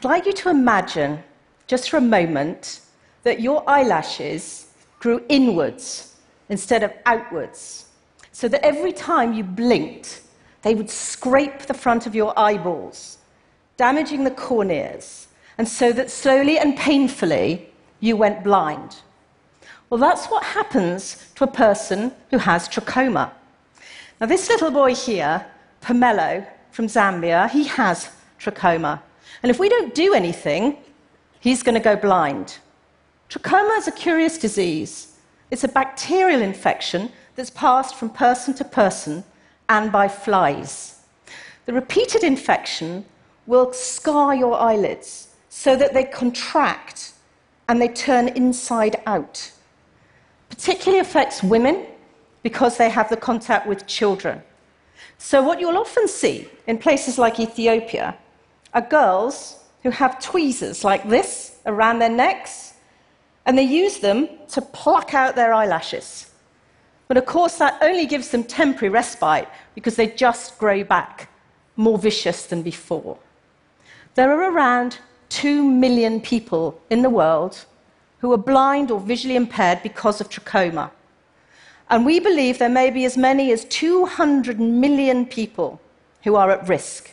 I'd like you to imagine, just for a moment, that your eyelashes grew inwards instead of outwards, so that every time you blinked, they would scrape the front of your eyeballs, damaging the corneas, and so that slowly and painfully you went blind. Well, that's what happens to a person who has trachoma. Now, this little boy here, Pomelo from Zambia, he has trachoma. And if we don't do anything, he's going to go blind. Trachoma is a curious disease. It's a bacterial infection that's passed from person to person and by flies. The repeated infection will scar your eyelids so that they contract and they turn inside out. Particularly affects women because they have the contact with children. So, what you'll often see in places like Ethiopia are girls who have tweezers like this around their necks, and they use them to pluck out their eyelashes. But of course, that only gives them temporary respite because they just grow back more vicious than before. There are around 2 million people in the world who are blind or visually impaired because of trachoma. And we believe there may be as many as 200 million people who are at risk.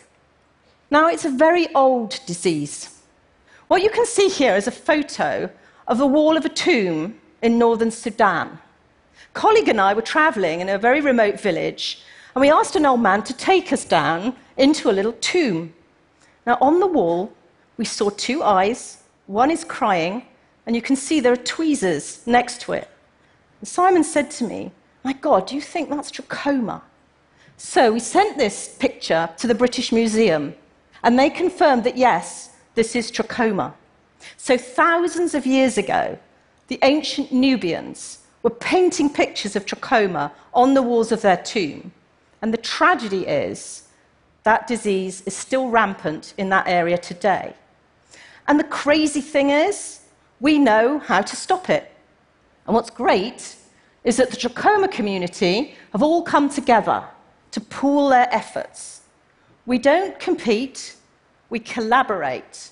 Now, it's a very old disease. What you can see here is a photo of the wall of a tomb in northern Sudan. A colleague and I were traveling in a very remote village, and we asked an old man to take us down into a little tomb. Now, on the wall, we saw two eyes. One is crying, and you can see there are tweezers next to it. And Simon said to me, My God, do you think that's trachoma? So we sent this picture to the British Museum and they confirmed that yes, this is trachoma. So thousands of years ago, the ancient Nubians were painting pictures of trachoma on the walls of their tomb. And the tragedy is that disease is still rampant in that area today. And the crazy thing is, we know how to stop it. And what's great is that the trachoma community have all come together to pool their efforts we don't compete, we collaborate.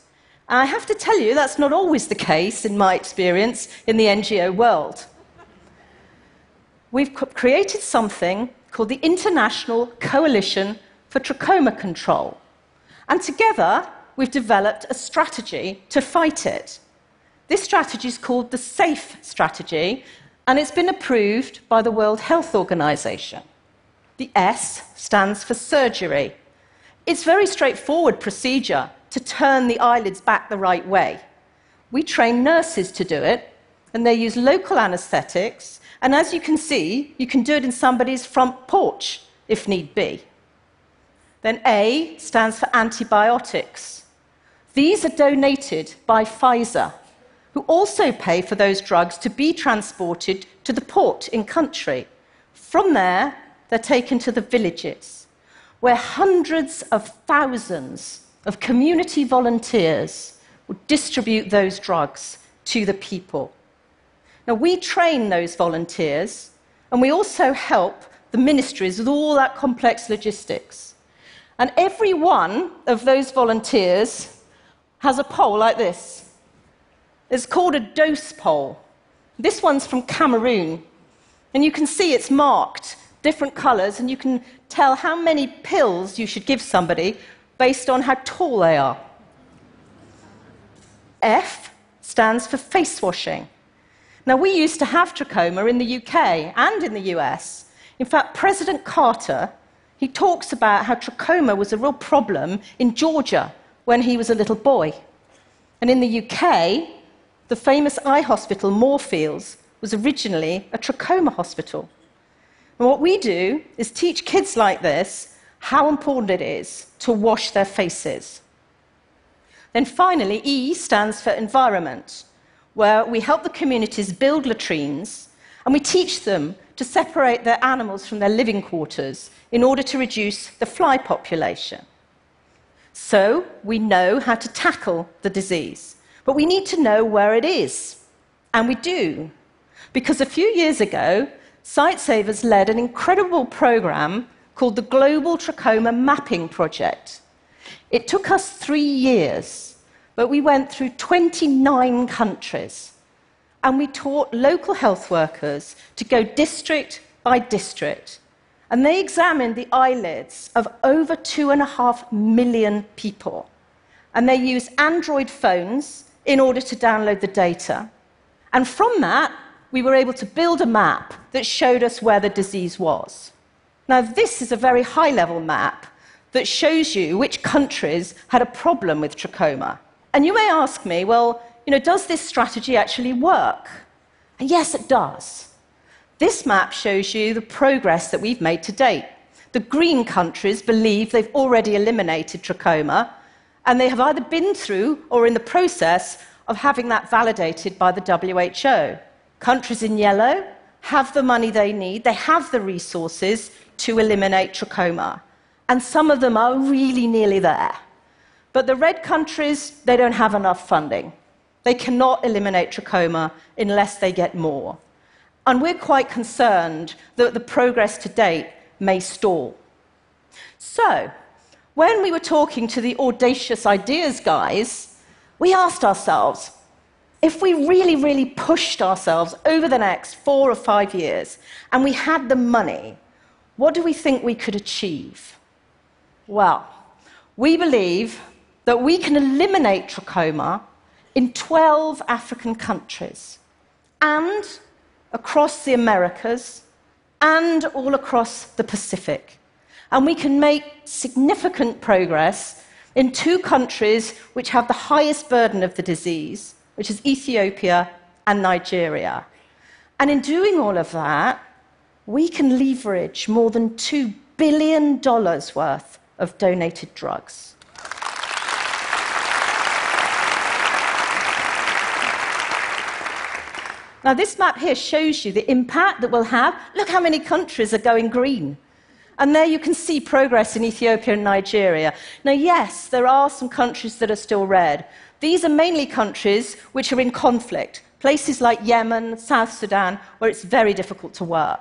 And I have to tell you, that's not always the case, in my experience, in the NGO world. We've created something called the International Coalition for Trachoma Control. And together, we've developed a strategy to fight it. This strategy is called the SAFE strategy, and it's been approved by the World Health Organization. The S stands for surgery. It's very straightforward procedure to turn the eyelids back the right way. We train nurses to do it, and they use local anesthetics. And as you can see, you can do it in somebody's front porch if need be. Then A stands for antibiotics. These are donated by Pfizer, who also pay for those drugs to be transported to the port in country. From there, they're taken to the villages where hundreds of thousands of community volunteers would distribute those drugs to the people. Now, we train those volunteers, and we also help the ministries with all that complex logistics. And every one of those volunteers has a pole like this. It's called a dose pole. This one's from Cameroon, and you can see it's marked different colors, and you can tell how many pills you should give somebody based on how tall they are. F stands for face washing. Now, we used to have trachoma in the UK and in the US. In fact, President Carter, he talks about how trachoma was a real problem in Georgia when he was a little boy. And in the UK, the famous eye hospital, Moorfields, was originally a trachoma hospital. And what we do is teach kids like this how important it is to wash their faces. Then finally, E stands for environment, where we help the communities build latrines and we teach them to separate their animals from their living quarters in order to reduce the fly population. So we know how to tackle the disease, but we need to know where it is. And we do. Because a few years ago, Sightsavers led an incredible program called the Global Trachoma Mapping Project. It took us three years but we went through 29 countries and we taught local health workers to go district by district. And they examined the eyelids of over two and a half million people. And they used Android phones in order to download the data. And from that, we were able to build a map that showed us where the disease was. Now, this is a very high level map that shows you which countries had a problem with trachoma. And you may ask me, well, you know, does this strategy actually work? And yes, it does. This map shows you the progress that we've made to date. The green countries believe they've already eliminated trachoma, and they have either been through or in the process of having that validated by the WHO. Countries in yellow have the money they need, they have the resources to eliminate trachoma. And some of them are really nearly there. But the red countries, they don't have enough funding. They cannot eliminate trachoma unless they get more. And we're quite concerned that the progress to date may stall. So, when we were talking to the audacious ideas guys, we asked ourselves if we really, really pushed ourselves over the next four or five years and we had the money, what do we think we could achieve? Well, we believe that we can eliminate trachoma in 12 African countries and across the Americas and all across the Pacific. And we can make significant progress in two countries which have the highest burden of the disease, which is Ethiopia and Nigeria. And in doing all of that, we can leverage more than $2 billion worth of donated drugs. Now, this map here shows you the impact that we'll have. Look how many countries are going green. And there you can see progress in Ethiopia and Nigeria. Now, yes, there are some countries that are still red. These are mainly countries which are in conflict, places like Yemen, South Sudan, where it's very difficult to work.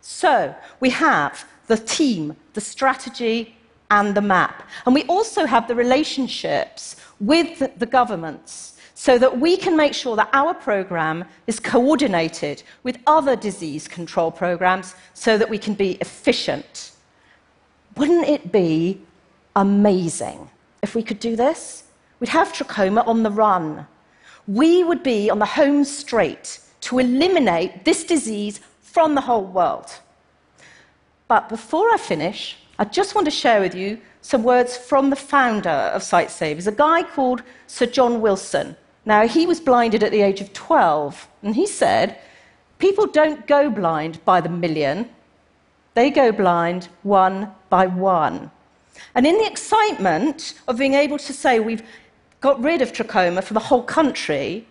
So, we have the team, the strategy, and the map. And we also have the relationships with the governments so that we can make sure that our program is coordinated with other disease control programs so that we can be efficient. Wouldn't it be amazing if we could do this? We'd have trachoma on the run. We would be on the home straight to eliminate this disease from the whole world. But before I finish, I just want to share with you some words from the founder of Sightsavers, a guy called Sir John Wilson. Now, he was blinded at the age of 12, and he said, People don't go blind by the million, they go blind one by one. And in the excitement of being able to say we've got rid of trachoma for the whole country,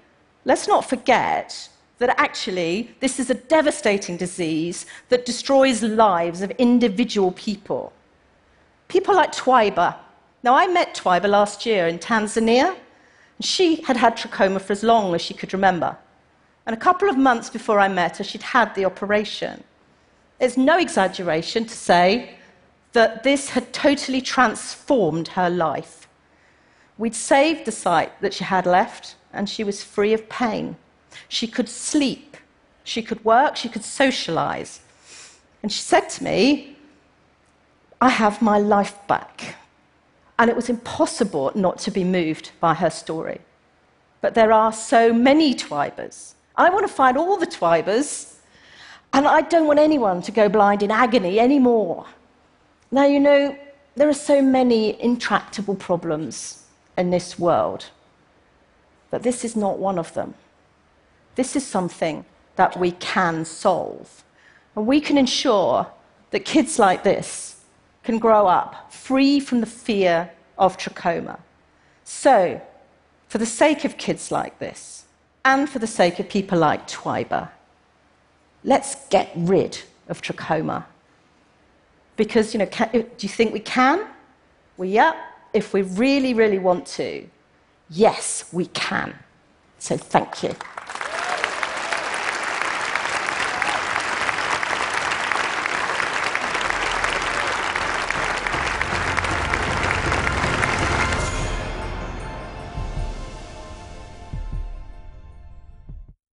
let's not forget that actually this is a devastating disease that destroys lives of individual people. People like Twiba. Now, I met Twiba last year in Tanzania. and She had had trachoma for as long as she could remember. And a couple of months before I met her, she'd had the operation. It's no exaggeration to say that this had totally transformed her life. We'd saved the sight that she had left, and she was free of pain. She could sleep, she could work, she could socialize. And she said to me, I have my life back and it was impossible not to be moved by her story. But there are so many Twibas. I want to find all the Twibas, and I don't want anyone to go blind in agony anymore. Now, you know, there are so many intractable problems in this world, but this is not one of them. This is something that we can solve. And we can ensure that kids like this can grow up free from the fear of trachoma. So, for the sake of kids like this, and for the sake of people like Twiba, let's get rid of trachoma. Because, you know, can, do you think we can? Well, yeah, if we really, really want to, yes, we can. So, thank you.